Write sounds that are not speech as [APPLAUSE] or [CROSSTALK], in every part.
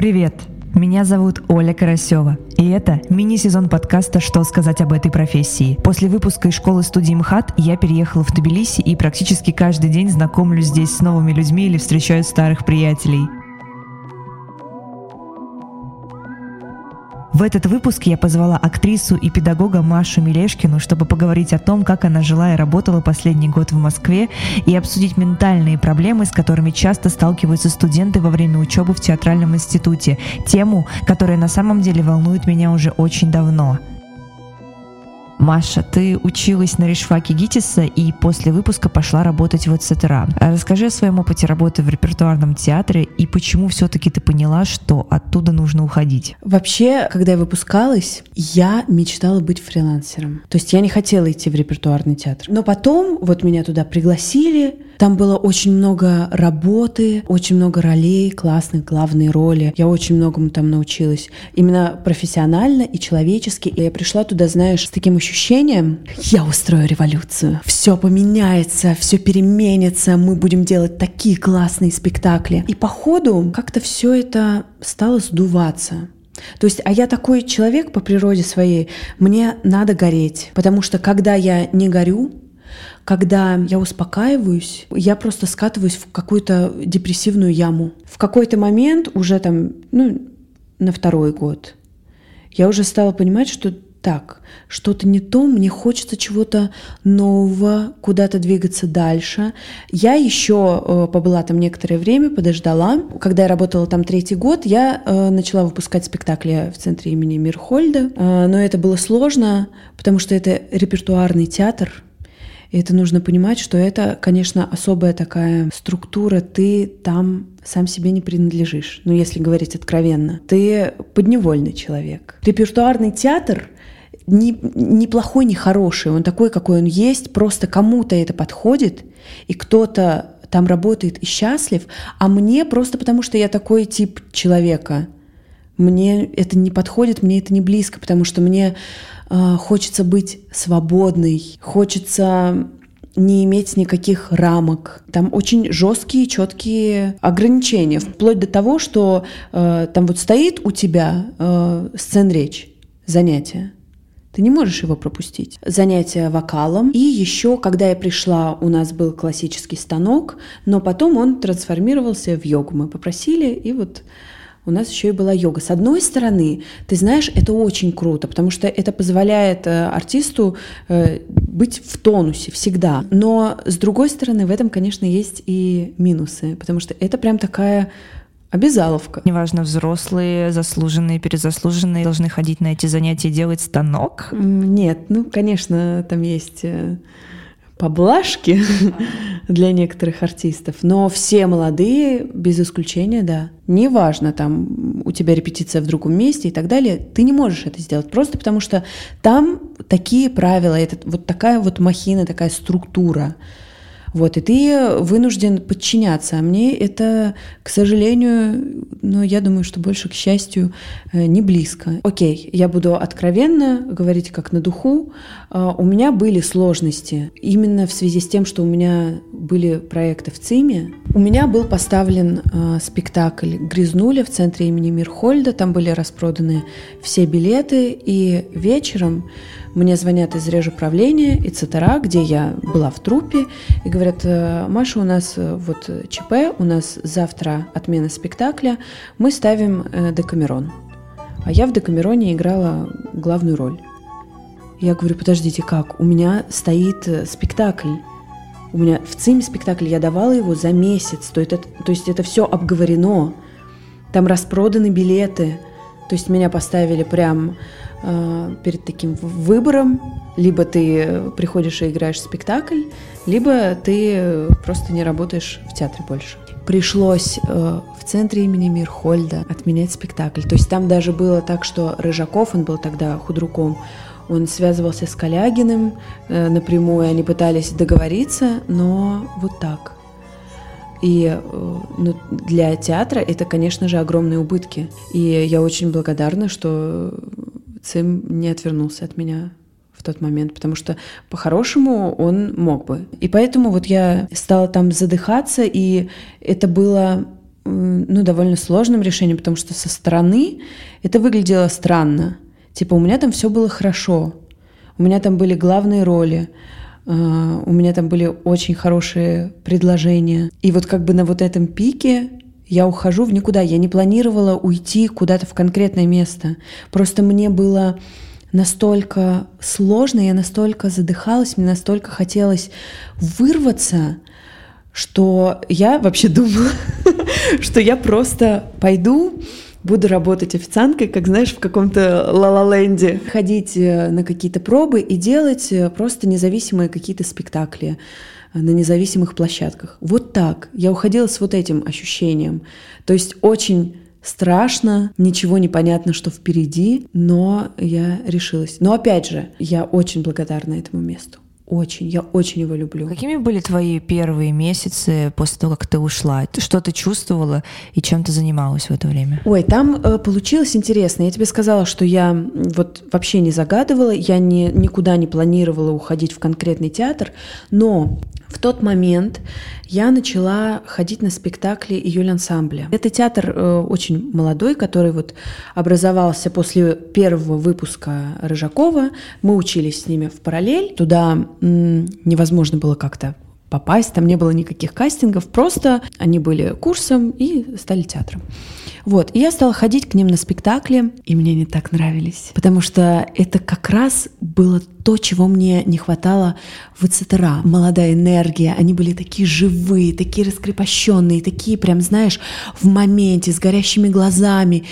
Привет! Меня зовут Оля Карасева, и это мини-сезон подкаста «Что сказать об этой профессии». После выпуска из школы студии МХАТ я переехала в Тбилиси и практически каждый день знакомлюсь здесь с новыми людьми или встречаю старых приятелей – В этот выпуск я позвала актрису и педагога Машу Мелешкину, чтобы поговорить о том, как она жила и работала последний год в Москве, и обсудить ментальные проблемы, с которыми часто сталкиваются студенты во время учебы в театральном институте, тему, которая на самом деле волнует меня уже очень давно – Маша, ты училась на решфаке ГИТИСа и после выпуска пошла работать в ЭЦТРА. Расскажи о своем опыте работы в репертуарном театре и почему все-таки ты поняла, что оттуда нужно уходить. Вообще, когда я выпускалась, я мечтала быть фрилансером. То есть я не хотела идти в репертуарный театр. Но потом вот меня туда пригласили, там было очень много работы, очень много ролей, классных, главные роли. Я очень многому там научилась. Именно профессионально и человечески. И я пришла туда, знаешь, с таким ощущением, я устрою революцию. Все поменяется, все переменится, мы будем делать такие классные спектакли. И по ходу как-то все это стало сдуваться. То есть, а я такой человек по природе своей, мне надо гореть, потому что когда я не горю, когда я успокаиваюсь, я просто скатываюсь в какую-то депрессивную яму. В какой-то момент, уже там, ну, на второй год, я уже стала понимать, что так, что-то не то, мне хочется чего-то нового, куда-то двигаться дальше. Я еще э, побыла там некоторое время, подождала. Когда я работала там третий год, я э, начала выпускать спектакли в центре имени Мирхольда. Э, но это было сложно, потому что это репертуарный театр, и это нужно понимать, что это, конечно, особая такая структура. Ты там сам себе не принадлежишь. Ну, если говорить откровенно. Ты подневольный человек. Репертуарный театр ни плохой, ни хороший. Он такой, какой он есть. Просто кому-то это подходит, и кто-то там работает и счастлив, а мне просто потому, что я такой тип человека. Мне это не подходит, мне это не близко, потому что мне хочется быть свободной, хочется не иметь никаких рамок. Там очень жесткие, четкие ограничения, вплоть до того, что э, там вот стоит у тебя э, сцен речь, занятие. Ты не можешь его пропустить. Занятия вокалом. И еще, когда я пришла, у нас был классический станок, но потом он трансформировался в йогу. Мы попросили, и вот у нас еще и была йога. С одной стороны, ты знаешь, это очень круто, потому что это позволяет э, артисту э, быть в тонусе всегда. Но с другой стороны, в этом, конечно, есть и минусы, потому что это прям такая Обязаловка. Неважно, взрослые, заслуженные, перезаслуженные должны ходить на эти занятия и делать станок? Нет, ну, конечно, там есть э, поблажки [LAUGHS] для некоторых артистов, но все молодые, без исключения, да. Неважно, там у тебя репетиция в другом месте и так далее, ты не можешь это сделать просто потому, что там такие правила, это вот такая вот махина, такая структура. Вот, и ты вынужден подчиняться. А мне это, к сожалению, ну, я думаю, что больше, к счастью, э, не близко. Окей, я буду откровенно говорить как на духу. А, у меня были сложности именно в связи с тем, что у меня были проекты в ЦИМе. У меня был поставлен э, спектакль «Грязнули» в центре имени Мирхольда. Там были распроданы все билеты, и вечером мне звонят из режуправления и ЦТРА, где я была в трупе, и говорят, «Э, Маша, у нас э, вот ЧП, у нас завтра отмена спектакля, мы ставим э, Декамерон. А я в Декамероне играла главную роль. Я говорю, подождите, как? У меня стоит спектакль. У меня в ЦИМе спектакль, я давала его за месяц. То, это, то есть это все обговорено. Там распроданы билеты. То есть меня поставили прям э, перед таким выбором. Либо ты приходишь и играешь спектакль, либо ты просто не работаешь в театре больше. Пришлось э, в центре имени Мирхольда отменять спектакль. То есть там даже было так, что Рыжаков, он был тогда худруком, он связывался с Калягиным э, напрямую, они пытались договориться, но вот так. И э, ну, для театра это, конечно же, огромные убытки. И я очень благодарна, что Цим не отвернулся от меня в тот момент, потому что по-хорошему он мог бы. И поэтому вот я стала там задыхаться, и это было ну, довольно сложным решением, потому что со стороны это выглядело странно. Типа, у меня там все было хорошо, у меня там были главные роли, а, у меня там были очень хорошие предложения. И вот как бы на вот этом пике я ухожу в никуда. Я не планировала уйти куда-то в конкретное место. Просто мне было настолько сложно, я настолько задыхалась, мне настолько хотелось вырваться, что я вообще думала, [LAUGHS] что я просто пойду, буду работать официанткой, как знаешь, в каком-то ла-ла-ленде, ходить э, на какие-то пробы и делать э, просто независимые какие-то спектакли на независимых площадках. Вот так. Я уходила с вот этим ощущением. То есть очень страшно, ничего не понятно, что впереди, но я решилась. Но опять же, я очень благодарна этому месту. Очень, я очень его люблю. Какими были твои первые месяцы после того, как ты ушла? Что ты чувствовала и чем ты занималась в это время? Ой, там э, получилось интересно. Я тебе сказала, что я вот вообще не загадывала, я не, никуда не планировала уходить в конкретный театр, но в тот момент я начала ходить на спектакли июль ансамбля. Это театр э, очень молодой, который вот образовался после первого выпуска Рыжакова. Мы учились с ними в параллель. Туда м- невозможно было как-то попасть, там не было никаких кастингов, просто они были курсом и стали театром. Вот, и я стала ходить к ним на спектакли, и мне они так нравились, потому что это как раз было то, чего мне не хватало в ЦТРА. Молодая энергия, они были такие живые, такие раскрепощенные, такие прям, знаешь, в моменте, с горящими глазами.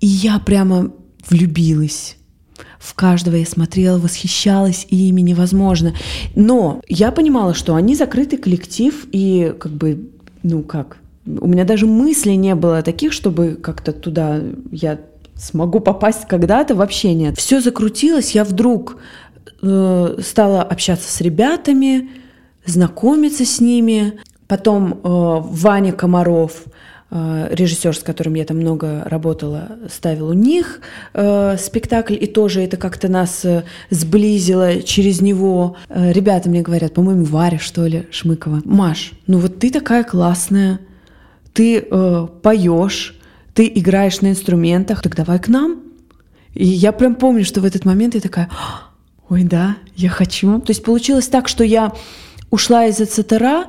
И я прямо влюбилась. В каждого я смотрела, восхищалась, и ими невозможно. Но я понимала, что они закрытый коллектив, и как бы, ну как, у меня даже мысли не было таких, чтобы как-то туда я смогу попасть когда-то, вообще нет. Все закрутилось, я вдруг э, стала общаться с ребятами, знакомиться с ними. Потом э, Ваня Комаров, режиссер, с которым я там много работала, ставил у них э, спектакль, и тоже это как-то нас э, сблизило через него. Э, ребята мне говорят, по-моему, Варя, что ли, Шмыкова. Маш, ну вот ты такая классная, ты э, поешь, ты играешь на инструментах, так давай к нам. И я прям помню, что в этот момент я такая, ой, да, я хочу. То есть получилось так, что я ушла из АЦТРА,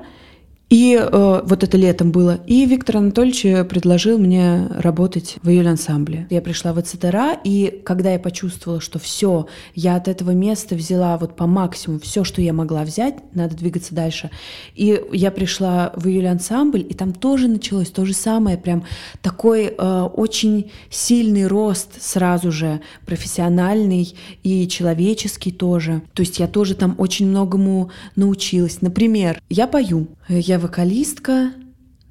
и э, вот это летом было. И Виктор Анатольевич предложил мне работать в июль ансамбле. Я пришла в ЦТРА, и когда я почувствовала, что все, я от этого места взяла вот по максимуму все, что я могла взять, надо двигаться дальше. И я пришла в июль ансамбль, и там тоже началось то же самое, прям такой э, очень сильный рост сразу же, профессиональный и человеческий тоже. То есть я тоже там очень многому научилась. Например, я пою, я я вокалистка,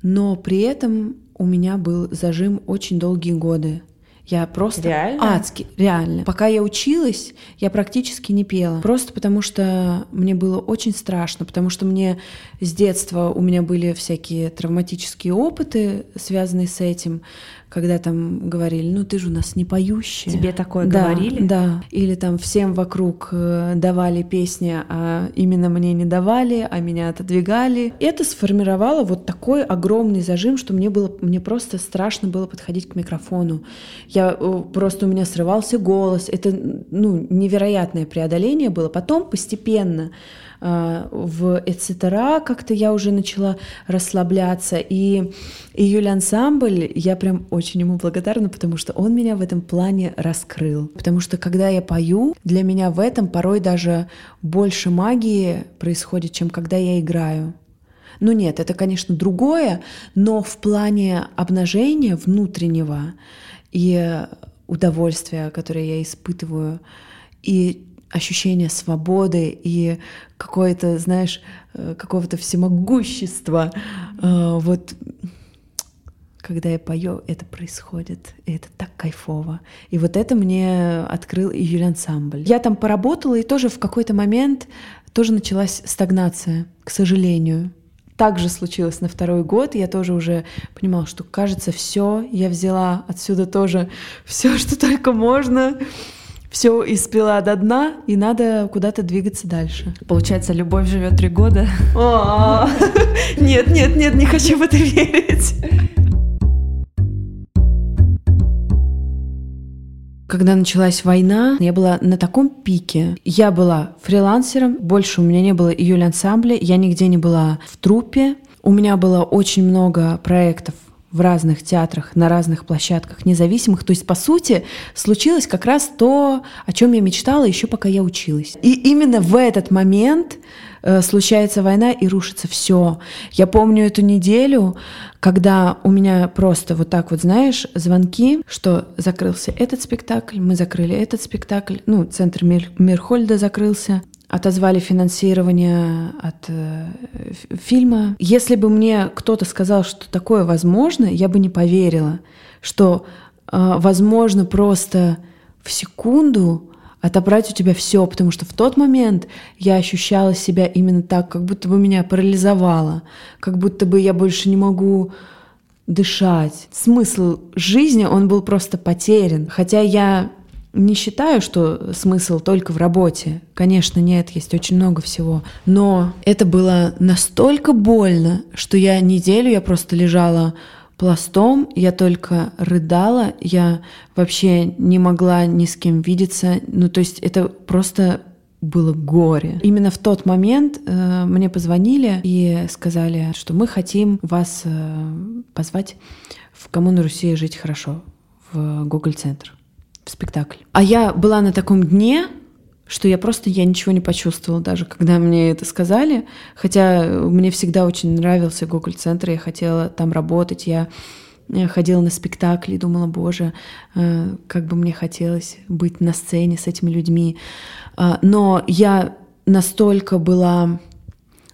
но при этом у меня был зажим очень долгие годы. Я просто реально? адски, реально. Пока я училась, я практически не пела. Просто потому что мне было очень страшно, потому что мне с детства у меня были всякие травматические опыты, связанные с этим когда там говорили, ну ты же у нас не поющая. Тебе такое да, говорили? Да. Или там всем вокруг э, давали песни, а именно мне не давали, а меня отодвигали. Это сформировало вот такой огромный зажим, что мне было, мне просто страшно было подходить к микрофону. Я э, просто у меня срывался голос. Это ну невероятное преодоление было. Потом постепенно в Эцетера как-то я уже начала расслабляться. И июль ансамбль, я прям очень ему благодарна, потому что он меня в этом плане раскрыл. Потому что когда я пою, для меня в этом порой даже больше магии происходит, чем когда я играю. Ну нет, это, конечно, другое, но в плане обнажения внутреннего и удовольствия, которое я испытываю, и ощущение свободы и какое-то, знаешь, э, какого-то всемогущества. Э, вот когда я пою, это происходит, и это так кайфово. И вот это мне открыл июль ансамбль. Я там поработала, и тоже в какой-то момент тоже началась стагнация, к сожалению. Так же случилось на второй год. Я тоже уже понимала, что кажется, все, я взяла отсюда тоже все, что только можно все испила до дна, и надо куда-то двигаться дальше. Получается, любовь живет три года. [LAUGHS] Нет, нет, нет, не хочу в это верить. когда началась война, я была на таком пике. Я была фрилансером, больше у меня не было июля ансамбля, я нигде не была в трупе. У меня было очень много проектов в разных театрах, на разных площадках независимых. То есть, по сути, случилось как раз то, о чем я мечтала еще пока я училась. И именно в этот момент э, случается война и рушится все. Я помню эту неделю, когда у меня просто вот так вот, знаешь, звонки, что закрылся этот спектакль, мы закрыли этот спектакль, ну, центр Мир, Мирхольда закрылся, отозвали финансирование от э, фильма. Если бы мне кто-то сказал, что такое возможно, я бы не поверила, что э, возможно просто в секунду отобрать у тебя все, потому что в тот момент я ощущала себя именно так, как будто бы меня парализовало, как будто бы я больше не могу дышать. Смысл жизни, он был просто потерян. Хотя я не считаю, что смысл только в работе. Конечно, нет, есть очень много всего. Но это было настолько больно, что я неделю, я просто лежала пластом, я только рыдала, я вообще не могла ни с кем видеться. Ну, то есть это просто было горе. Именно в тот момент э, мне позвонили и сказали, что мы хотим вас э, позвать в коммуну Руси жить хорошо в Google центр спектакль. А я была на таком дне, что я просто я ничего не почувствовала даже, когда мне это сказали. Хотя мне всегда очень нравился Google центр я хотела там работать. Я ходила на спектакли думала, боже, э, как бы мне хотелось быть на сцене с этими людьми. А, но я настолько была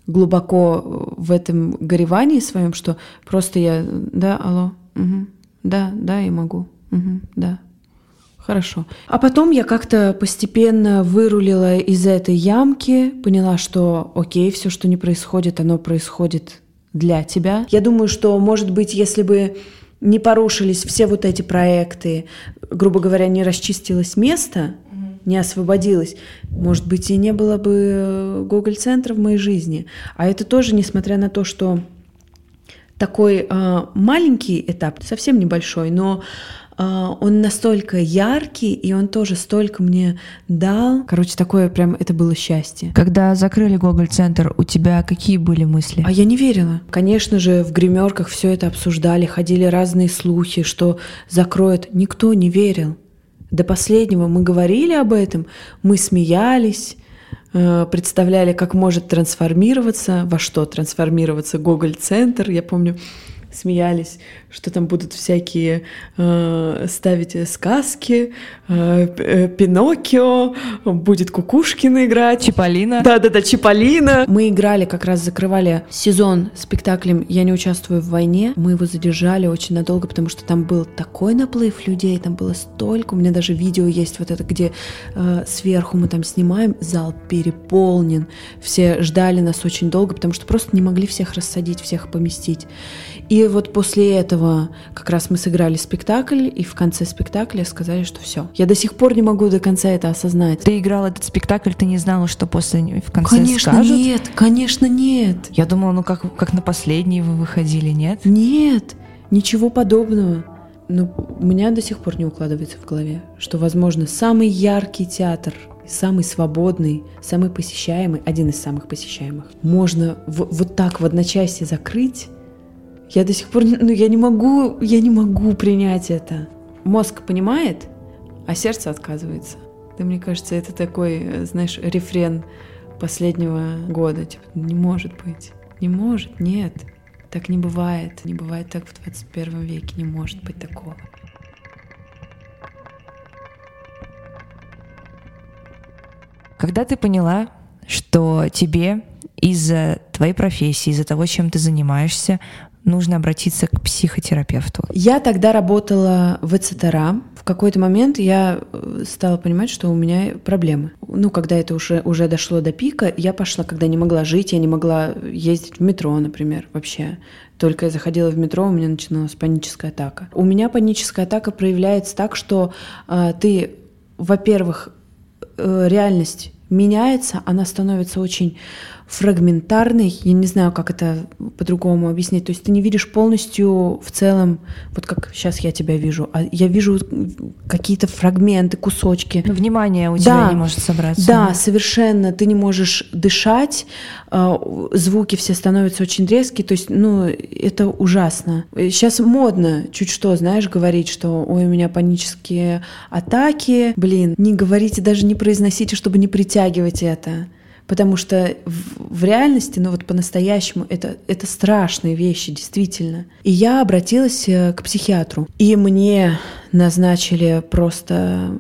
глубоко в этом горевании своем, что просто я, да, алло, угу, да, да, я могу, угу, да, Хорошо. А потом я как-то постепенно вырулила из этой ямки, поняла, что окей, все, что не происходит, оно происходит для тебя. Я думаю, что, может быть, если бы не порушились все вот эти проекты, грубо говоря, не расчистилось место, не освободилось, может быть, и не было бы Google-центра в моей жизни. А это тоже, несмотря на то, что такой э, маленький этап, совсем небольшой, но он настолько яркий, и он тоже столько мне дал. Короче, такое прям, это было счастье. Когда закрыли Гоголь-центр, у тебя какие были мысли? А я не верила. Конечно же, в гримерках все это обсуждали, ходили разные слухи, что закроют. Никто не верил. До последнего мы говорили об этом, мы смеялись, э, представляли, как может трансформироваться, во что трансформироваться Гоголь-центр. Я помню, смеялись, что там будут всякие э, ставить сказки, э, э, Пиноккио, будет Кукушкина играть. Чиполлино. Да-да-да, Чиполлино. Мы играли, как раз закрывали сезон спектаклем «Я не участвую в войне». Мы его задержали очень надолго, потому что там был такой наплыв людей, там было столько. У меня даже видео есть вот это, где э, сверху мы там снимаем, зал переполнен. Все ждали нас очень долго, потому что просто не могли всех рассадить, всех поместить. И вот после этого как раз мы сыграли спектакль, и в конце спектакля сказали, что все. Я до сих пор не могу до конца это осознать. Ты играл этот спектакль, ты не знала, что после в конце конечно, скажут? нет, конечно, нет. Я думала, ну как, как на последний вы выходили, нет? Нет, ничего подобного. Но у меня до сих пор не укладывается в голове, что, возможно, самый яркий театр самый свободный, самый посещаемый, один из самых посещаемых. Можно в, вот так в одночасье закрыть я до сих пор, ну я не могу, я не могу принять это. Мозг понимает, а сердце отказывается. Да мне кажется, это такой, знаешь, рефрен последнего года. Типа, не может быть, не может, нет. Так не бывает. Не бывает так в 21 веке, не может быть такого. Когда ты поняла, что тебе из-за твоей профессии, из-за того, чем ты занимаешься, нужно обратиться к психотерапевту? Я тогда работала в ЭЦТРА. В какой-то момент я э, стала понимать, что у меня проблемы. Ну, когда это уже, уже дошло до пика, я пошла, когда не могла жить, я не могла ездить в метро, например, вообще. Только я заходила в метро, у меня начиналась паническая атака. У меня паническая атака проявляется так, что э, ты, во-первых, э, реальность меняется, она становится очень фрагментарный, я не знаю, как это по-другому объяснить. То есть ты не видишь полностью в целом, вот как сейчас я тебя вижу, а я вижу какие-то фрагменты, кусочки. Внимание у тебя да, не может собраться. Да, совершенно. Ты не можешь дышать, а, звуки все становятся очень резкие. То есть, ну, это ужасно. Сейчас модно чуть что, знаешь, говорить, что ой, у меня панические атаки. Блин, не говорите, даже не произносите, чтобы не притягивать это. Потому что в, в реальности, ну вот по-настоящему, это, это страшные вещи, действительно. И я обратилась э, к психиатру. И мне назначили просто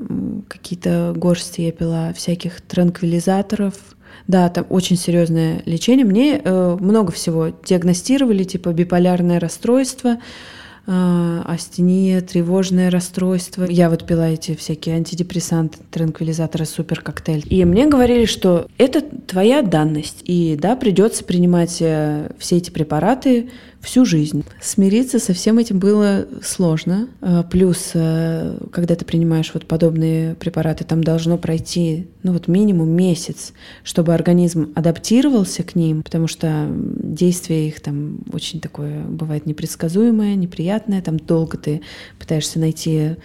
какие-то горсти, я пила всяких транквилизаторов, да, там очень серьезное лечение. Мне э, много всего диагностировали, типа биполярное расстройство, астения, тревожное расстройство. Я вот пила эти всякие антидепрессанты, транквилизаторы, супер коктейль. И мне говорили, что это твоя данность. И да, придется принимать э, все эти препараты всю жизнь. Смириться со всем этим было сложно. А, плюс, э, когда ты принимаешь вот подобные препараты, там должно пройти, ну вот минимум месяц, чтобы организм адаптировался к ним, потому что действие их там очень такое бывает непредсказуемое, неприятное, там долго ты пытаешься найти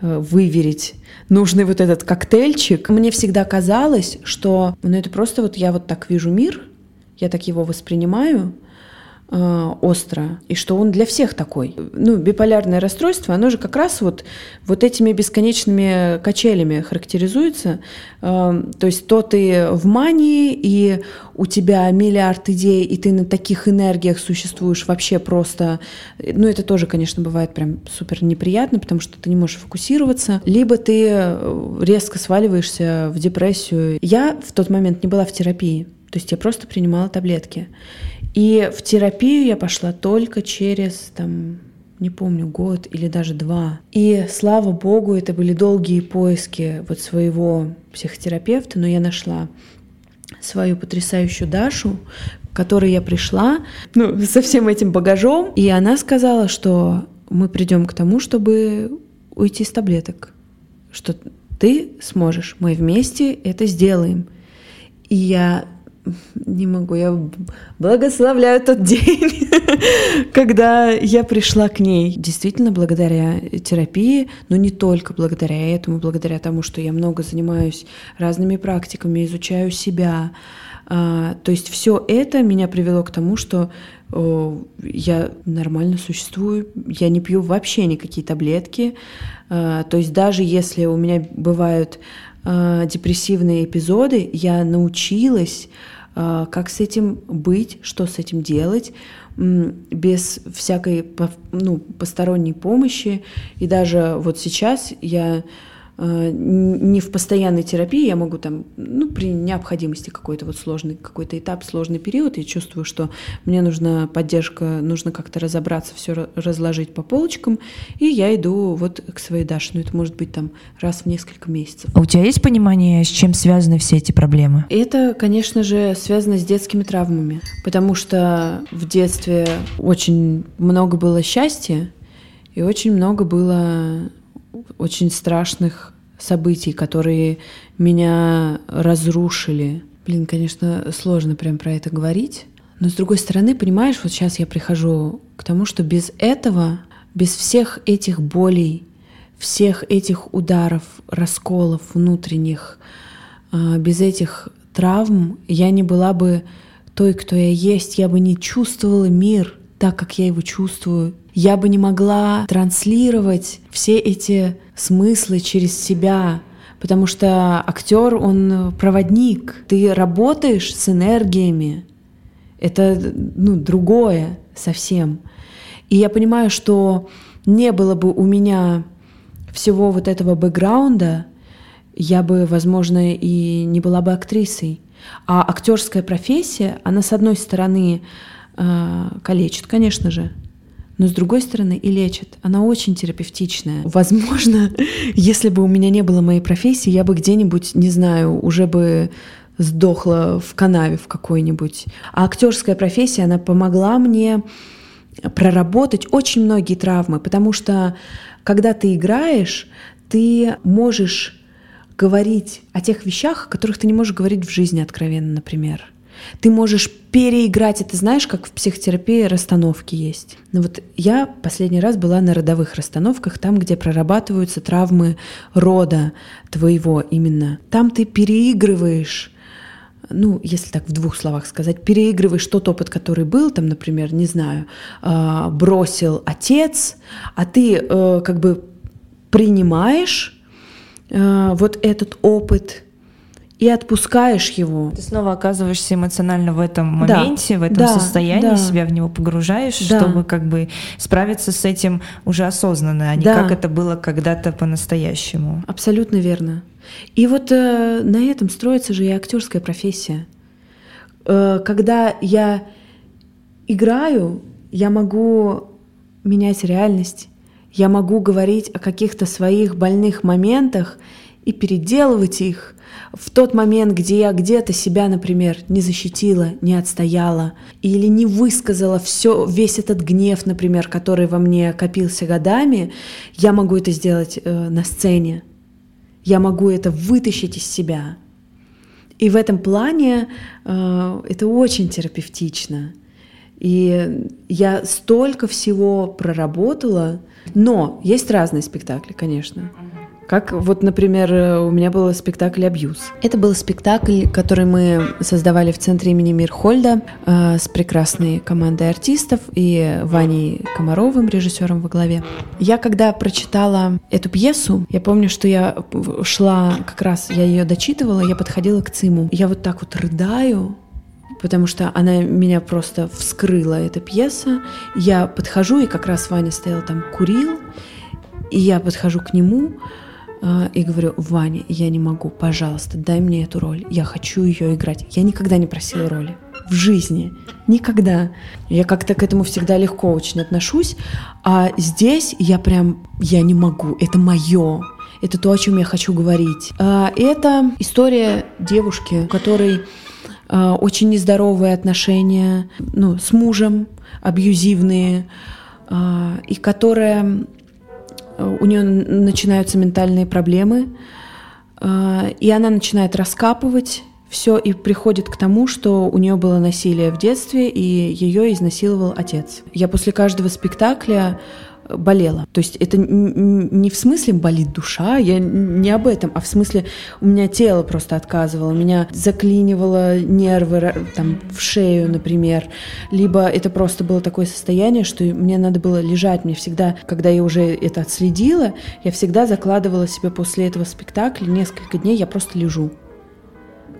э, выверить нужный вот этот коктейльчик. Мне всегда казалось, что ну это просто вот я вот так вижу мир, я так его воспринимаю, Э, остро, и что он для всех такой. Ну, биполярное расстройство, оно же как раз вот, вот этими бесконечными качелями характеризуется. Э, то есть то ты в мании, и у тебя миллиард идей, и ты на таких энергиях существуешь вообще просто... Ну, это тоже, конечно, бывает прям супер неприятно, потому что ты не можешь фокусироваться. Либо ты э, резко сваливаешься в депрессию. Я в тот момент не была в терапии, то есть я просто принимала таблетки. И в терапию я пошла только через, там, не помню, год или даже два. И слава богу, это были долгие поиски вот своего психотерапевта, но я нашла свою потрясающую Дашу, к которой я пришла, ну, со всем этим багажом, и она сказала, что мы придем к тому, чтобы уйти с таблеток, что ты сможешь, мы вместе это сделаем. И я не могу, я благословляю тот день, [LAUGHS] когда я пришла к ней. Действительно, благодаря терапии, но не только благодаря этому, благодаря тому, что я много занимаюсь разными практиками, изучаю себя. А, то есть все это меня привело к тому, что я нормально существую, я не пью вообще никакие таблетки. А, то есть даже если у меня бывают а, депрессивные эпизоды, я научилась как с этим быть, что с этим делать, без всякой ну, посторонней помощи. И даже вот сейчас я не в постоянной терапии, я могу там, ну, при необходимости какой-то вот сложный какой-то этап, сложный период, я чувствую, что мне нужна поддержка, нужно как-то разобраться, все разложить по полочкам, и я иду вот к своей Даше, ну, это может быть там раз в несколько месяцев. А у тебя есть понимание, с чем связаны все эти проблемы? Это, конечно же, связано с детскими травмами, потому что в детстве очень много было счастья, и очень много было очень страшных событий, которые меня разрушили. Блин, конечно, сложно прям про это говорить. Но с другой стороны, понимаешь, вот сейчас я прихожу к тому, что без этого, без всех этих болей, всех этих ударов, расколов внутренних, а, без этих травм я не была бы той, кто я есть, я бы не чувствовала мир так, как я его чувствую я бы не могла транслировать все эти смыслы через себя, потому что актер, он проводник, ты работаешь с энергиями, это ну, другое совсем. И я понимаю, что не было бы у меня всего вот этого бэкграунда, я бы, возможно, и не была бы актрисой. А актерская профессия, она, с одной стороны, э, калечит, конечно же, но с другой стороны и лечит. Она очень терапевтичная. Возможно, [LAUGHS] если бы у меня не было моей профессии, я бы где-нибудь, не знаю, уже бы сдохла в канаве в какой-нибудь. А актерская профессия, она помогла мне проработать очень многие травмы, потому что когда ты играешь, ты можешь говорить о тех вещах, о которых ты не можешь говорить в жизни откровенно, например. Ты можешь переиграть это, знаешь, как в психотерапии расстановки есть. Но вот я последний раз была на родовых расстановках, там, где прорабатываются травмы рода твоего именно. Там ты переигрываешь ну, если так в двух словах сказать, переигрываешь тот опыт, который был, там, например, не знаю, а, бросил отец, а ты э, как бы принимаешь э, вот этот опыт, и отпускаешь его. Ты снова оказываешься эмоционально в этом моменте, да, в этом да, состоянии, да. себя в него погружаешь, да. чтобы как бы справиться с этим уже осознанно, а не да. как это было когда-то по-настоящему. Абсолютно верно. И вот э, на этом строится же и актерская профессия. Э, когда я играю, я могу менять реальность, я могу говорить о каких-то своих больных моментах и переделывать их в тот момент, где я где-то себя, например, не защитила, не отстояла или не высказала все, весь этот гнев, например, который во мне копился годами, я могу это сделать э, на сцене. Я могу это вытащить из себя. И в этом плане э, это очень терапевтично. И я столько всего проработала, но есть разные спектакли, конечно. Как вот, например, у меня был спектакль «Абьюз». Это был спектакль, который мы создавали в центре имени Мирхольда э, с прекрасной командой артистов и Ваней Комаровым, режиссером во главе. Я когда прочитала эту пьесу, я помню, что я шла, как раз я ее дочитывала, я подходила к Циму. Я вот так вот рыдаю, потому что она меня просто вскрыла, эта пьеса. Я подхожу, и как раз Ваня стоял там, курил, и я подхожу к нему, и говорю, Ваня, я не могу, пожалуйста, дай мне эту роль, я хочу ее играть. Я никогда не просила роли в жизни, никогда. Я как-то к этому всегда легко очень отношусь, а здесь я прям, я не могу, это мое, это то, о чем я хочу говорить. А, это история девушки, у которой а, очень нездоровые отношения ну, с мужем, абьюзивные, и которая у нее начинаются ментальные проблемы, э, и она начинает раскапывать все и приходит к тому, что у нее было насилие в детстве, и ее изнасиловал отец. Я после каждого спектакля болела. То есть это не в смысле болит душа, я не об этом, а в смысле у меня тело просто отказывало, меня заклинивало нервы там, в шею, например, либо это просто было такое состояние, что мне надо было лежать. Мне всегда, когда я уже это отследила, я всегда закладывала себе после этого спектакля несколько дней, я просто лежу.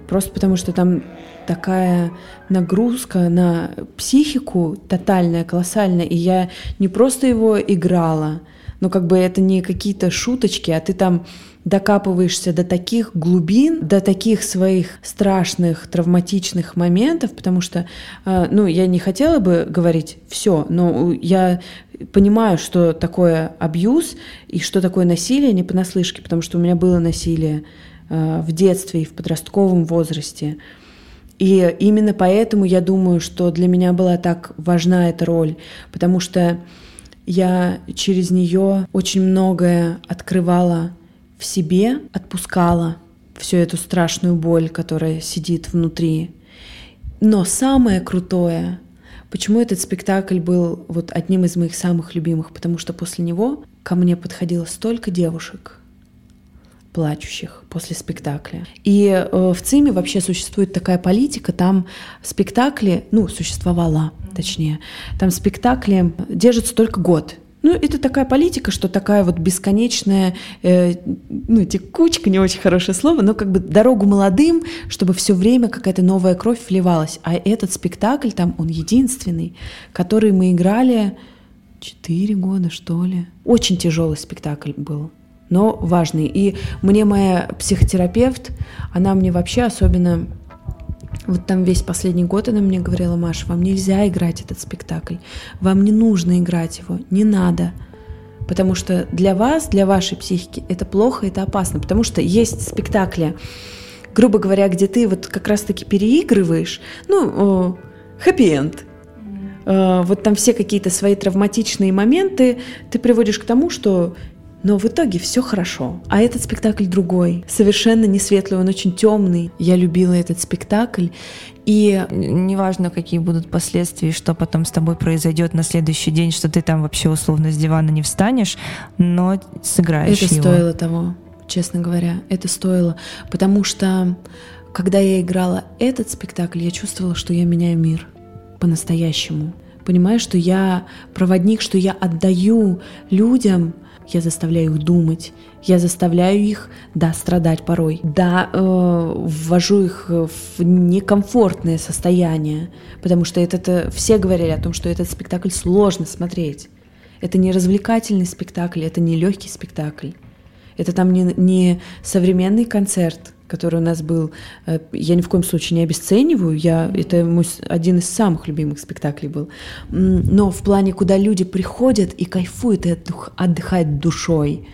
Просто потому что там такая нагрузка на психику тотальная, колоссальная, и я не просто его играла, но как бы это не какие-то шуточки, а ты там докапываешься до таких глубин, до таких своих страшных, травматичных моментов, потому что, э, ну, я не хотела бы говорить все, но я понимаю, что такое абьюз и что такое насилие не понаслышке, потому что у меня было насилие в детстве и в подростковом возрасте. И именно поэтому я думаю, что для меня была так важна эта роль, потому что я через нее очень многое открывала в себе, отпускала всю эту страшную боль, которая сидит внутри. Но самое крутое, почему этот спектакль был вот одним из моих самых любимых, потому что после него ко мне подходило столько девушек, плачущих после спектакля. И э, в ЦИМе вообще существует такая политика, там спектакли, ну, существовала, точнее, там спектакли держатся только год. Ну, это такая политика, что такая вот бесконечная, э, ну, текучка, не очень хорошее слово, но как бы дорогу молодым, чтобы все время какая-то новая кровь вливалась. А этот спектакль там, он единственный, который мы играли четыре года, что ли. Очень тяжелый спектакль был но важный. И мне моя психотерапевт, она мне вообще особенно вот там весь последний год она мне говорила, Маша, вам нельзя играть этот спектакль, вам не нужно играть его, не надо. Потому что для вас, для вашей психики это плохо, это опасно. Потому что есть спектакли, грубо говоря, где ты вот как раз-таки переигрываешь, ну, хэппи-энд. Вот там все какие-то свои травматичные моменты ты приводишь к тому, что но в итоге все хорошо. А этот спектакль другой, совершенно не светлый, он очень темный. Я любила этот спектакль, и неважно, какие будут последствия, что потом с тобой произойдет на следующий день, что ты там вообще условно с дивана не встанешь, но сыграешь это его. стоило того, честно говоря, это стоило, потому что когда я играла этот спектакль, я чувствовала, что я меняю мир по-настоящему. Понимаю, что я проводник, что я отдаю людям, я заставляю их думать, я заставляю их, да, страдать порой, да, э, ввожу их в некомфортное состояние, потому что это, это все говорили о том, что этот спектакль сложно смотреть. Это не развлекательный спектакль, это не легкий спектакль. Это там не, не современный концерт, который у нас был, э, я ни в коем случае не обесцениваю, я, это мой один из самых любимых спектаклей был. Но в плане, куда люди приходят и кайфуют, и отдыхают душой,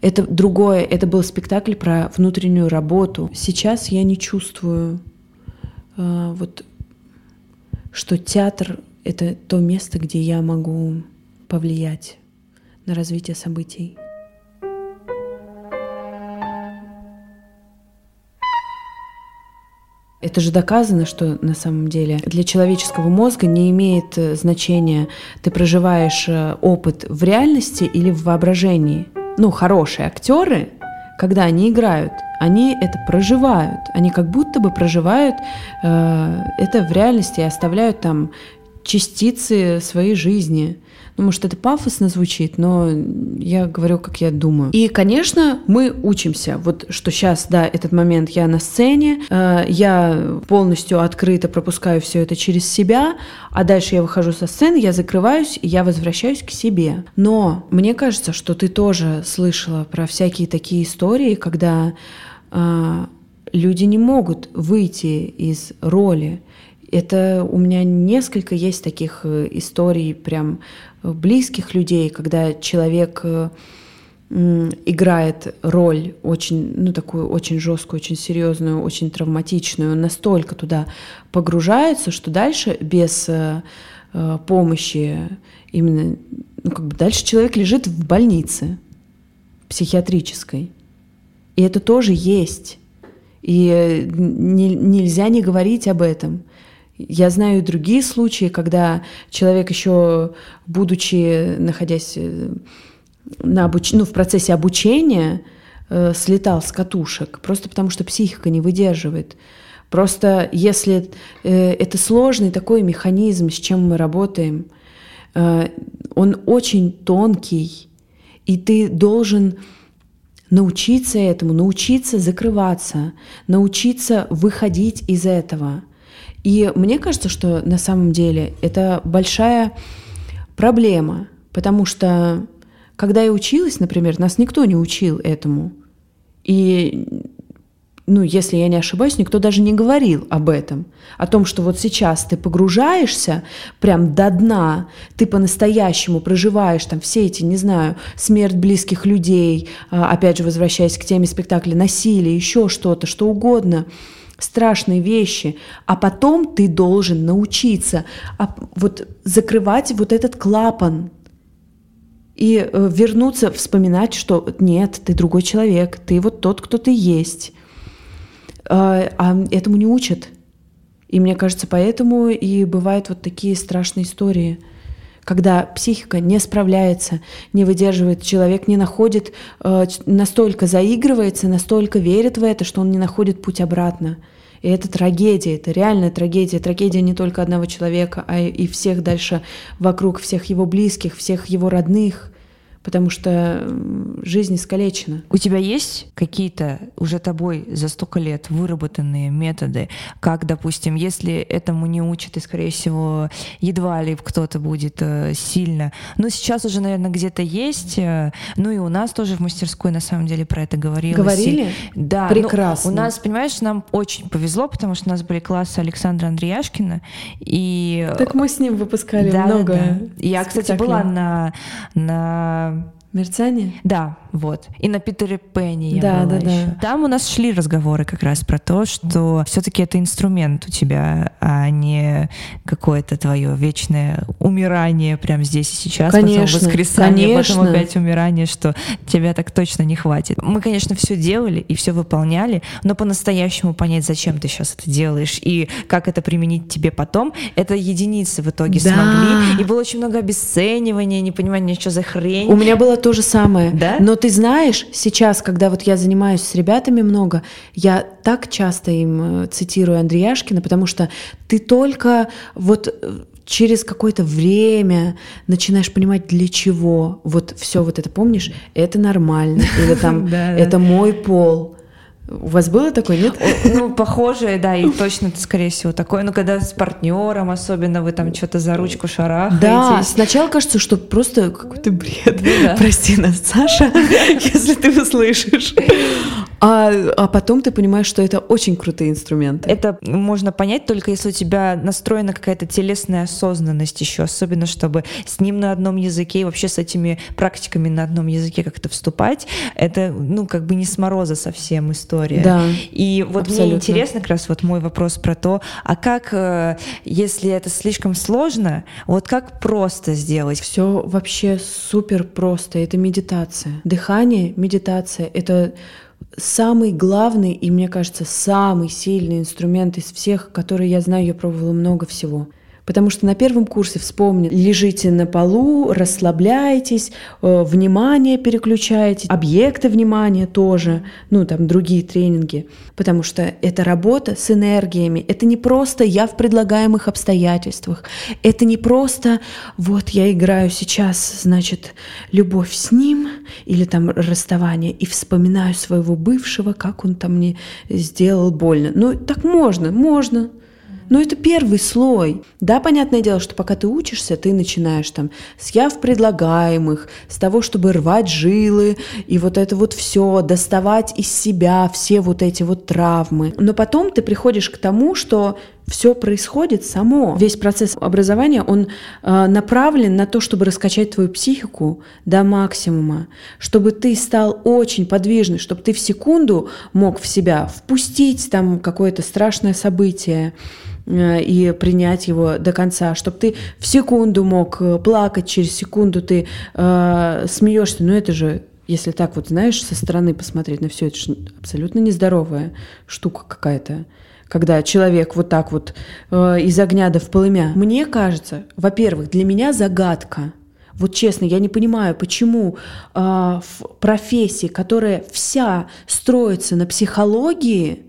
это другое, это был спектакль про внутреннюю работу. Сейчас я не чувствую э, вот, что театр — это то место, где я могу повлиять на развитие событий. Это же доказано, что на самом деле для человеческого мозга не имеет э, значения, ты проживаешь э, опыт в реальности или в воображении. Ну, хорошие актеры, когда они играют, они это проживают, они как будто бы проживают э, это в реальности и оставляют там частицы своей жизни. Ну, может, это пафосно звучит, но я говорю, как я думаю. И, конечно, мы учимся. Вот что сейчас, да, этот момент я на сцене, э, я полностью открыто пропускаю все это через себя, а дальше я выхожу со сцены, я закрываюсь, и я возвращаюсь к себе. Но мне кажется, что ты тоже слышала про всякие такие истории, когда э, люди не могут выйти из роли. Это у меня несколько есть таких э, историй прям близких людей, когда человек э, играет роль очень, ну, такую очень жесткую, очень серьезную, очень травматичную, настолько туда погружается, что дальше без э, э, помощи именно, ну, как бы дальше человек лежит в больнице психиатрической. И это тоже есть. И не, нельзя не говорить об этом. Я знаю и другие случаи, когда человек еще, будучи, находясь э, на обуч... ну, в процессе обучения, э, слетал с катушек, просто потому что психика не выдерживает. Просто если э, это сложный такой механизм, с чем мы работаем, э, он очень тонкий, и ты должен научиться этому, научиться закрываться, научиться выходить из этого – и мне кажется, что на самом деле это большая проблема, потому что когда я училась, например, нас никто не учил этому. И, ну, если я не ошибаюсь, никто даже не говорил об этом. О том, что вот сейчас ты погружаешься прям до дна, ты по-настоящему проживаешь там все эти, не знаю, смерть близких людей, а, опять же, возвращаясь к теме спектакля, насилие, еще что-то, что угодно – страшные вещи, а потом ты должен научиться а, вот закрывать вот этот клапан и э, вернуться, вспоминать, что нет, ты другой человек, ты вот тот, кто ты есть. А, а этому не учат. И мне кажется, поэтому и бывают вот такие страшные истории – когда психика не справляется, не выдерживает, человек не находит, э, настолько заигрывается, настолько верит в это, что он не находит путь обратно. И это трагедия, это реальная трагедия. Трагедия не только одного человека, а и всех дальше вокруг, всех его близких, всех его родных потому что жизнь искалечена. У тебя есть какие-то уже тобой за столько лет выработанные методы, как, допустим, если этому не учат, и, скорее всего, едва ли кто-то будет э, сильно, но сейчас уже, наверное, где-то есть, э, ну и у нас тоже в мастерской, на самом деле, про это говорилось. Говорили? Да. Ну, Прекрасно. Ну, у нас, понимаешь, нам очень повезло, потому что у нас были классы Александра Андреяшкина, и... Так мы с ним выпускали да, много да. Я, кстати, была на, на Мерцание? Да, вот. И на Питере Пенни я да, была да, еще. да. Там у нас шли разговоры как раз про то, что все-таки это инструмент у тебя, а не какое-то твое вечное умирание прямо здесь и сейчас, конечно, потом воскресание, конечно. потом опять умирание, что тебя так точно не хватит. Мы, конечно, все делали и все выполняли, но по-настоящему понять, зачем ты сейчас это делаешь и как это применить тебе потом, это единицы в итоге Да. смогли. И было очень много обесценивания, непонимания, что за хрень. У меня было то же самое. Да? Но ты знаешь, сейчас, когда вот я занимаюсь с ребятами много, я так часто им э, цитирую Андреяшкина, потому что ты только вот э, через какое-то время начинаешь понимать, для чего вот все вот это, помнишь, это нормально, или там, [LAUGHS] это мой пол. У вас было такое, нет? Ну, похожее, да, и точно, скорее всего, такое. Ну, когда с партнером, особенно вы там что-то за ручку шарахаетесь. Да, сначала кажется, что просто какой-то бред. Да. Прости нас, Саша, [LAUGHS] если ты услышишь. А, а потом ты понимаешь, что это очень крутые инструменты. Это можно понять только если у тебя настроена какая-то телесная осознанность еще, особенно чтобы с ним на одном языке и вообще с этими практиками на одном языке как-то вступать. Это, ну, как бы не с мороза совсем история. Да, И вот абсолютно. мне интересно как раз вот мой вопрос про то, а как, э, если это слишком сложно, вот как просто сделать? Все вообще супер просто. Это медитация. Дыхание, медитация — это самый главный и, мне кажется, самый сильный инструмент из всех, которые я знаю, я пробовала много всего. Потому что на первом курсе, вспомни, лежите на полу, расслабляетесь, э, внимание переключаете, объекты внимания тоже, ну там другие тренинги. Потому что это работа с энергиями. Это не просто я в предлагаемых обстоятельствах. Это не просто вот я играю сейчас, значит, любовь с ним или там расставание и вспоминаю своего бывшего, как он там мне сделал больно. Ну, так можно, можно. Но это первый слой. Да, понятное дело, что пока ты учишься, ты начинаешь там с яв предлагаемых, с того, чтобы рвать жилы и вот это вот все, доставать из себя все вот эти вот травмы. Но потом ты приходишь к тому, что все происходит само. Весь процесс образования, он э, направлен на то, чтобы раскачать твою психику до максимума, чтобы ты стал очень подвижный, чтобы ты в секунду мог в себя впустить там какое-то страшное событие, э, и принять его до конца, чтобы ты в секунду мог э, плакать, через секунду ты э, смеешься. Но это же, если так вот, знаешь, со стороны посмотреть на все, это же абсолютно нездоровая штука какая-то. Когда человек вот так вот э, из огня до в полымя. Мне кажется, во-первых, для меня загадка. Вот честно, я не понимаю, почему э, в профессии, которая вся строится на психологии,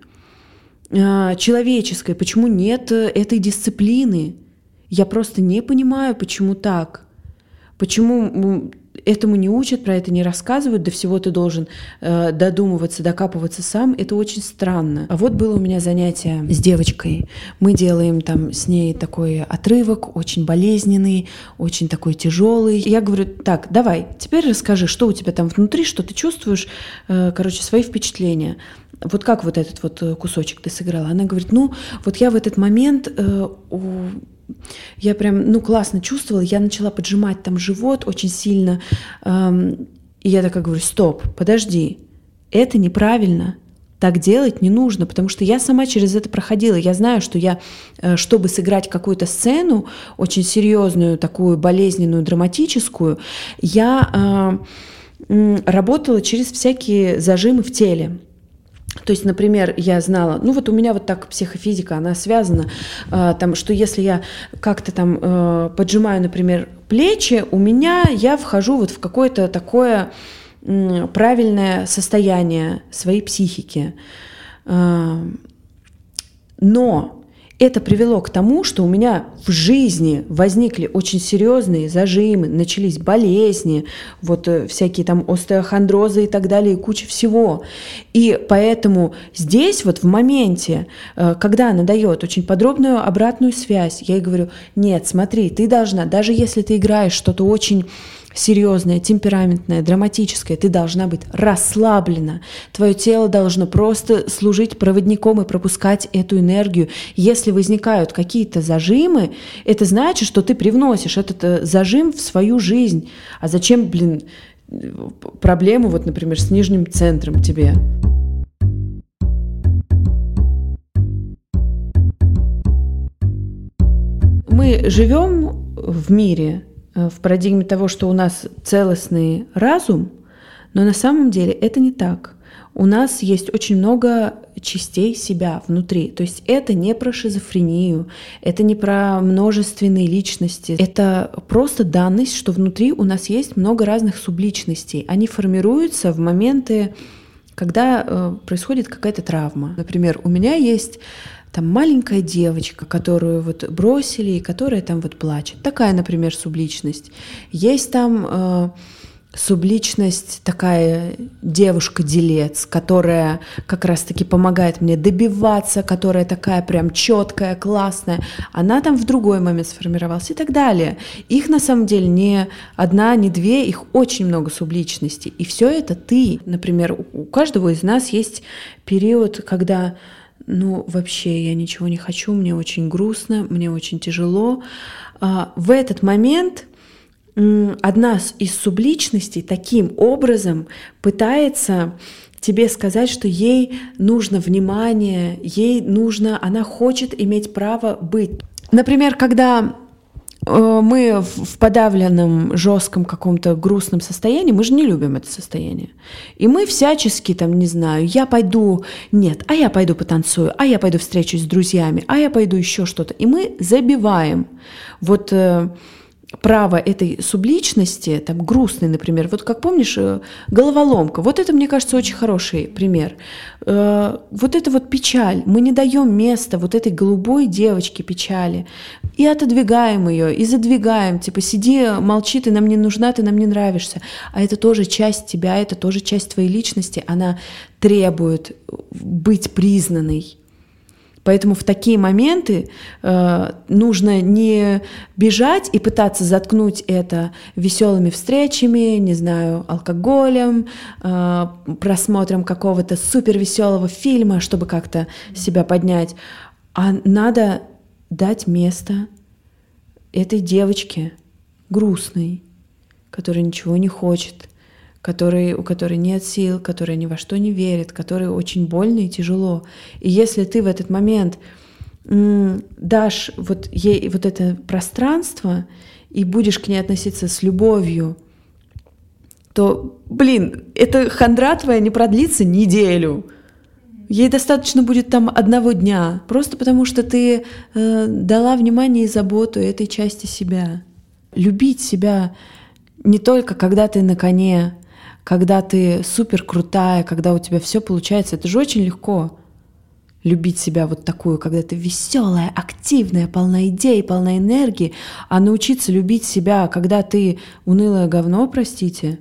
э, человеческой, почему нет э, этой дисциплины? Я просто не понимаю, почему так. Почему этому не учат, про это не рассказывают, до всего ты должен э, додумываться, докапываться сам. Это очень странно. А вот было у меня занятие с девочкой. Мы делаем там с ней такой отрывок, очень болезненный, очень такой тяжелый. Я говорю, так, давай, теперь расскажи, что у тебя там внутри, что ты чувствуешь, э, короче, свои впечатления. Вот как вот этот вот э, кусочек ты сыграла? Она говорит, ну, вот я в этот момент э, у- я прям, ну, классно чувствовала, я начала поджимать там живот очень сильно, эм, и я такая говорю, стоп, подожди, это неправильно, так делать не нужно, потому что я сама через это проходила. Я знаю, что я, э, чтобы сыграть какую-то сцену, очень серьезную, такую болезненную, драматическую, я э, работала через всякие зажимы в теле. То есть, например, я знала, ну вот у меня вот так психофизика, она связана, э, там, что если я как-то там э, поджимаю, например, плечи, у меня я вхожу вот в какое-то такое м, правильное состояние своей психики. Э, но это привело к тому, что у меня в жизни возникли очень серьезные зажимы, начались болезни, вот э, всякие там остеохондрозы и так далее, и куча всего. И поэтому здесь вот в моменте, э, когда она дает очень подробную обратную связь, я ей говорю, нет, смотри, ты должна, даже если ты играешь что-то очень серьезное, темпераментное, драматическое, ты должна быть расслаблена. Твое тело должно просто служить проводником и пропускать эту энергию. Если возникают какие-то зажимы, это значит, что ты привносишь этот э, зажим в свою жизнь. А зачем, блин, проблему, вот, например, с нижним центром тебе? мы живем в мире в парадигме того, что у нас целостный разум, но на самом деле это не так. У нас есть очень много частей себя внутри. То есть это не про шизофрению, это не про множественные личности. Это просто данность, что внутри у нас есть много разных субличностей. Они формируются в моменты, когда э, происходит какая-то травма. Например, у меня есть там маленькая девочка, которую вот бросили и которая там вот плачет. Такая, например, субличность. Есть там э, субличность такая девушка-делец, которая как раз-таки помогает мне добиваться, которая такая прям четкая, классная, она там в другой момент сформировалась и так далее. Их на самом деле не одна, не две, их очень много субличностей. И все это ты. Например, у каждого из нас есть период, когда ну, вообще я ничего не хочу, мне очень грустно, мне очень тяжело. А, в этот момент одна из субличностей таким образом пытается тебе сказать, что ей нужно внимание, ей нужно, она хочет иметь право быть. Например, когда мы в подавленном, жестком каком-то грустном состоянии, мы же не любим это состояние. И мы всячески, там, не знаю, я пойду, нет, а я пойду потанцую, а я пойду встречусь с друзьями, а я пойду еще что-то. И мы забиваем. Вот э, право этой субличности, там, грустный, например, вот как помнишь, э, головоломка, вот это, мне кажется, очень хороший пример. Э, вот это вот печаль, мы не даем места вот этой голубой девочке печали, и отодвигаем ее, и задвигаем, типа, сиди, молчи, ты нам не нужна, ты нам не нравишься, а это тоже часть тебя, это тоже часть твоей личности, она требует быть признанной, Поэтому в такие моменты э, нужно не бежать и пытаться заткнуть это веселыми встречами, не знаю, алкоголем, э, просмотром какого-то супер веселого фильма, чтобы как-то себя поднять. А надо дать место этой девочке грустной, которая ничего не хочет, который, у которой нет сил, которая ни во что не верит, которой очень больно и тяжело. И если ты в этот момент дашь вот ей вот это пространство и будешь к ней относиться с любовью, то, блин, эта хандра твоя не продлится неделю. Ей достаточно будет там одного дня, просто потому что ты э, дала внимание и заботу этой части себя. Любить себя не только когда ты на коне, когда ты супер крутая, когда у тебя все получается, это же очень легко любить себя вот такую, когда ты веселая, активная, полна идей, полна энергии, а научиться любить себя, когда ты унылое говно, простите,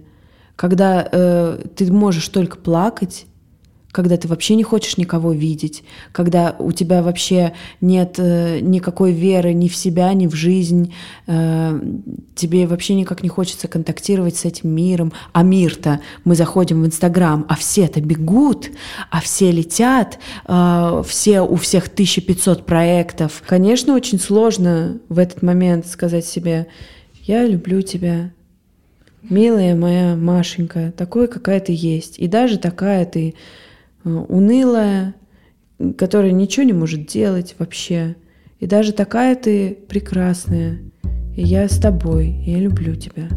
когда э, ты можешь только плакать, когда ты вообще не хочешь никого видеть, когда у тебя вообще нет э, никакой веры ни в себя, ни в жизнь, э, тебе вообще никак не хочется контактировать с этим миром. А мир-то, мы заходим в Инстаграм, а все-то бегут, а все летят, э, все, у всех 1500 проектов. Конечно, очень сложно в этот момент сказать себе, я люблю тебя, милая моя Машенька, такой, какая ты есть. И даже такая ты унылая, которая ничего не может делать вообще. И даже такая ты прекрасная. И я с тобой, и я люблю тебя.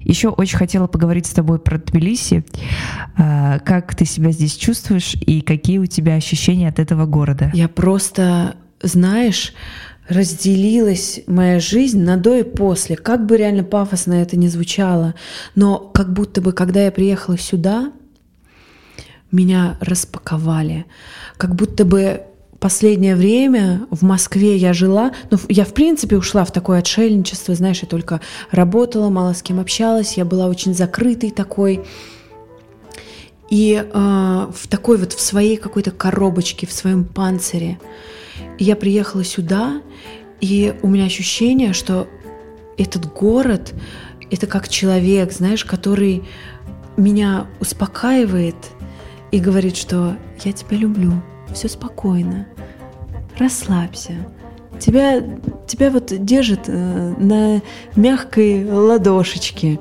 Еще очень хотела поговорить с тобой про Тбилиси. Э, как ты себя здесь чувствуешь и какие у тебя ощущения от этого города? Я просто, знаешь, разделилась моя жизнь на до и после. Как бы реально пафосно это ни звучало, но как будто бы, когда я приехала сюда, меня распаковали. Как будто бы последнее время в Москве я жила, ну, я в принципе ушла в такое отшельничество, знаешь, я только работала, мало с кем общалась, я была очень закрытой такой, и э, в такой вот в своей какой-то коробочке, в своем панцире. И я приехала сюда, и у меня ощущение, что этот город — это как человек, знаешь, который меня успокаивает и говорит, что я тебя люблю, все спокойно, расслабься. Тебя, тебя вот держит э, на мягкой ладошечке.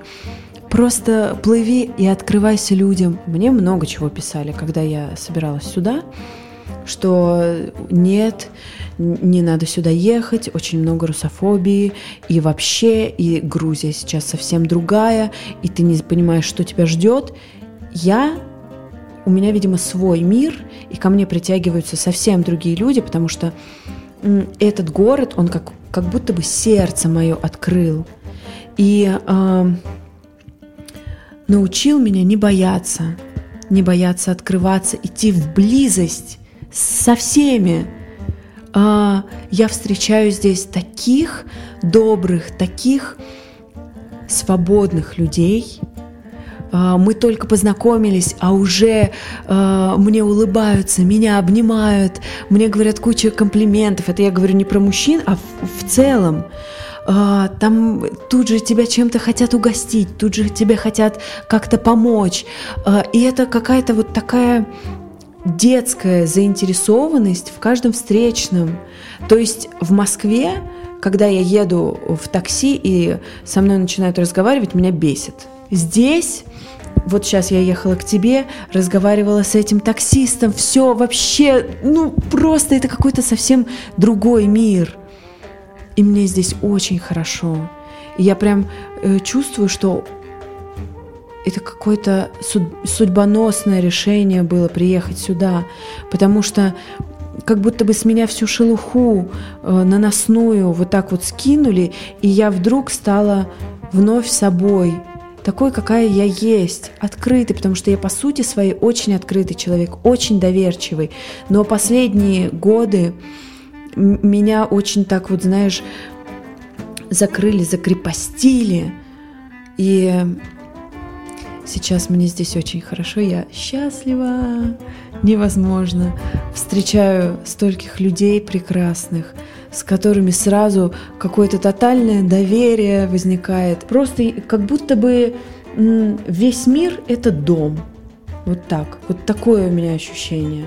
просто плыви и открывайся людям. Мне много чего писали, когда я собиралась сюда, что нет, не надо сюда ехать, очень много русофобии, и вообще, и Грузия сейчас совсем другая, и ты не понимаешь, что тебя ждет. Я у меня, видимо, свой мир, и ко мне притягиваются совсем другие люди, потому что этот город, он как, как будто бы сердце мое открыл. И э, научил меня не бояться, не бояться открываться, идти в близость со всеми. Э, я встречаю здесь таких добрых, таких свободных людей – а, мы только познакомились, а уже э, мне улыбаются, меня обнимают, мне говорят кучу комплиментов. Это я говорю не про мужчин, а в, в целом. Там тут же тебя чем-то хотят угостить, тут же тебе хотят как-то помочь. И это какая-то вот такая детская заинтересованность в каждом встречном. То есть в Москве, когда я еду в такси и со мной начинают разговаривать, меня бесит. Здесь вот сейчас я ехала к тебе, разговаривала с этим таксистом, все вообще, ну просто это какой-то совсем другой мир. И мне здесь очень хорошо. И я прям э, чувствую, что это какое-то судьбоносное решение было приехать сюда, потому что как будто бы с меня всю шелуху э, наносную вот так вот скинули, и я вдруг стала вновь собой, такой, какая я есть, открытый, потому что я по сути своей очень открытый человек, очень доверчивый. Но последние годы меня очень так вот, знаешь, закрыли, закрепостили. И сейчас мне здесь очень хорошо, я счастлива, невозможно. Встречаю стольких людей прекрасных – с которыми сразу какое-то тотальное доверие возникает. Просто как будто бы весь мир – это дом. Вот так. Вот такое у меня ощущение.